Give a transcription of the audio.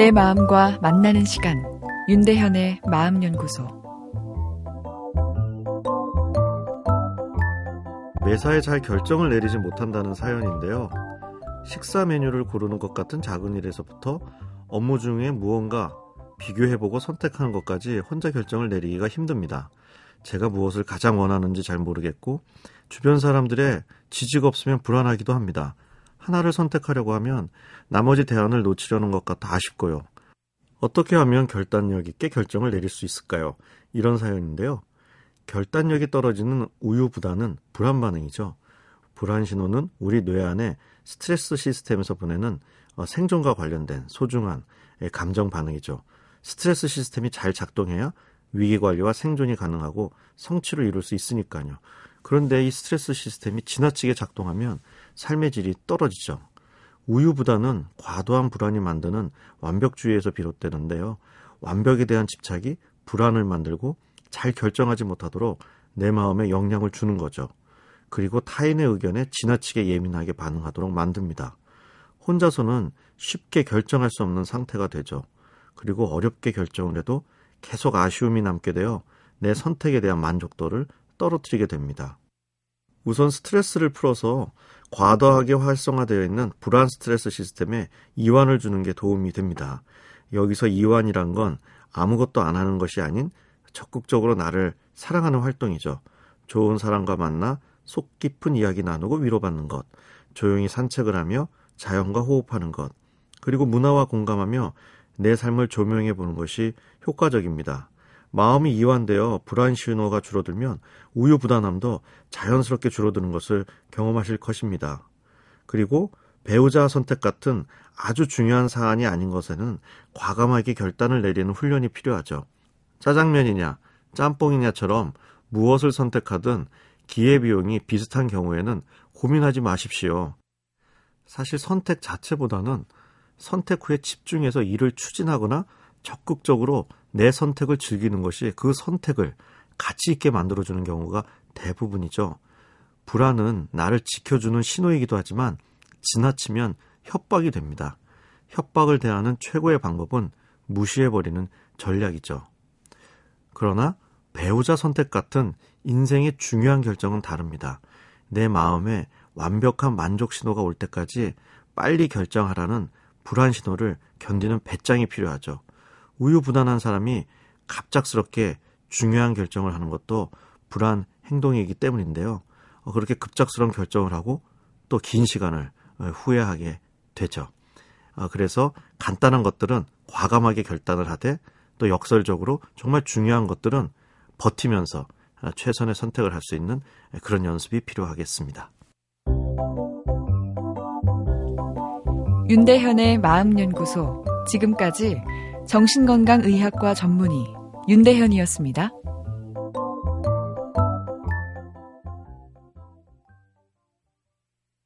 내 마음과 만나는 시간 윤대현의 마음연구소 매사에 잘 결정을 내리지 못한다는 사연인데요. 식사 메뉴를 고르는 것 같은 작은 일에서부터 업무 중에 무언가 비교해보고 선택하는 것까지 혼자 결정을 내리기가 힘듭니다. 제가 무엇을 가장 원하는지 잘 모르겠고 주변 사람들의 지지가 없으면 불안하기도 합니다. 하나를 선택하려고 하면 나머지 대안을 놓치려는 것 같아 아쉽고요. 어떻게 하면 결단력 있게 결정을 내릴 수 있을까요? 이런 사연인데요. 결단력이 떨어지는 우유보다는 불안 반응이죠. 불안 신호는 우리 뇌 안에 스트레스 시스템에서 보내는 어, 생존과 관련된 소중한 예, 감정 반응이죠. 스트레스 시스템이 잘 작동해야 위기 관리와 생존이 가능하고 성취를 이룰 수 있으니까요. 그런데 이 스트레스 시스템이 지나치게 작동하면 삶의 질이 떨어지죠. 우유보다는 과도한 불안이 만드는 완벽주의에서 비롯되는데요. 완벽에 대한 집착이 불안을 만들고 잘 결정하지 못하도록 내 마음에 영향을 주는 거죠. 그리고 타인의 의견에 지나치게 예민하게 반응하도록 만듭니다. 혼자서는 쉽게 결정할 수 없는 상태가 되죠. 그리고 어렵게 결정을 해도 계속 아쉬움이 남게 되어 내 선택에 대한 만족도를 떨어뜨리게 됩니다. 우선 스트레스를 풀어서 과도하게 활성화되어 있는 불안 스트레스 시스템에 이완을 주는 게 도움이 됩니다. 여기서 이완이란 건 아무것도 안 하는 것이 아닌 적극적으로 나를 사랑하는 활동이죠. 좋은 사람과 만나 속 깊은 이야기 나누고 위로받는 것, 조용히 산책을 하며 자연과 호흡하는 것, 그리고 문화와 공감하며 내 삶을 조명해 보는 것이 효과적입니다. 마음이 이완되어 불안 신호가 줄어들면 우유 부단함도 자연스럽게 줄어드는 것을 경험하실 것입니다. 그리고 배우자 선택 같은 아주 중요한 사안이 아닌 것에는 과감하게 결단을 내리는 훈련이 필요하죠. 짜장면이냐, 짬뽕이냐처럼 무엇을 선택하든 기회비용이 비슷한 경우에는 고민하지 마십시오. 사실 선택 자체보다는 선택 후에 집중해서 일을 추진하거나 적극적으로 내 선택을 즐기는 것이 그 선택을 가치 있게 만들어주는 경우가 대부분이죠. 불안은 나를 지켜주는 신호이기도 하지만 지나치면 협박이 됩니다. 협박을 대하는 최고의 방법은 무시해버리는 전략이죠. 그러나 배우자 선택 같은 인생의 중요한 결정은 다릅니다. 내 마음에 완벽한 만족 신호가 올 때까지 빨리 결정하라는 불안 신호를 견디는 배짱이 필요하죠. 우유부단한 사람이 갑작스럽게 중요한 결정을 하는 것도 불안 행동이기 때문인데요. 어, 그렇게 급작스러운 결정을 하고 또 긴 시간을 어, 후회하게 되죠. 어, 그래서 간단한 것들은 과감하게 결단을 하되 또 역설적으로 정말 중요한 것들은 버티면서 최선의 선택을 할 수 있는 그런 연습이 필요하겠습니다. 윤대현의 마음연구소 지금까지 정신건강의학과 전문의 윤대현이었습니다.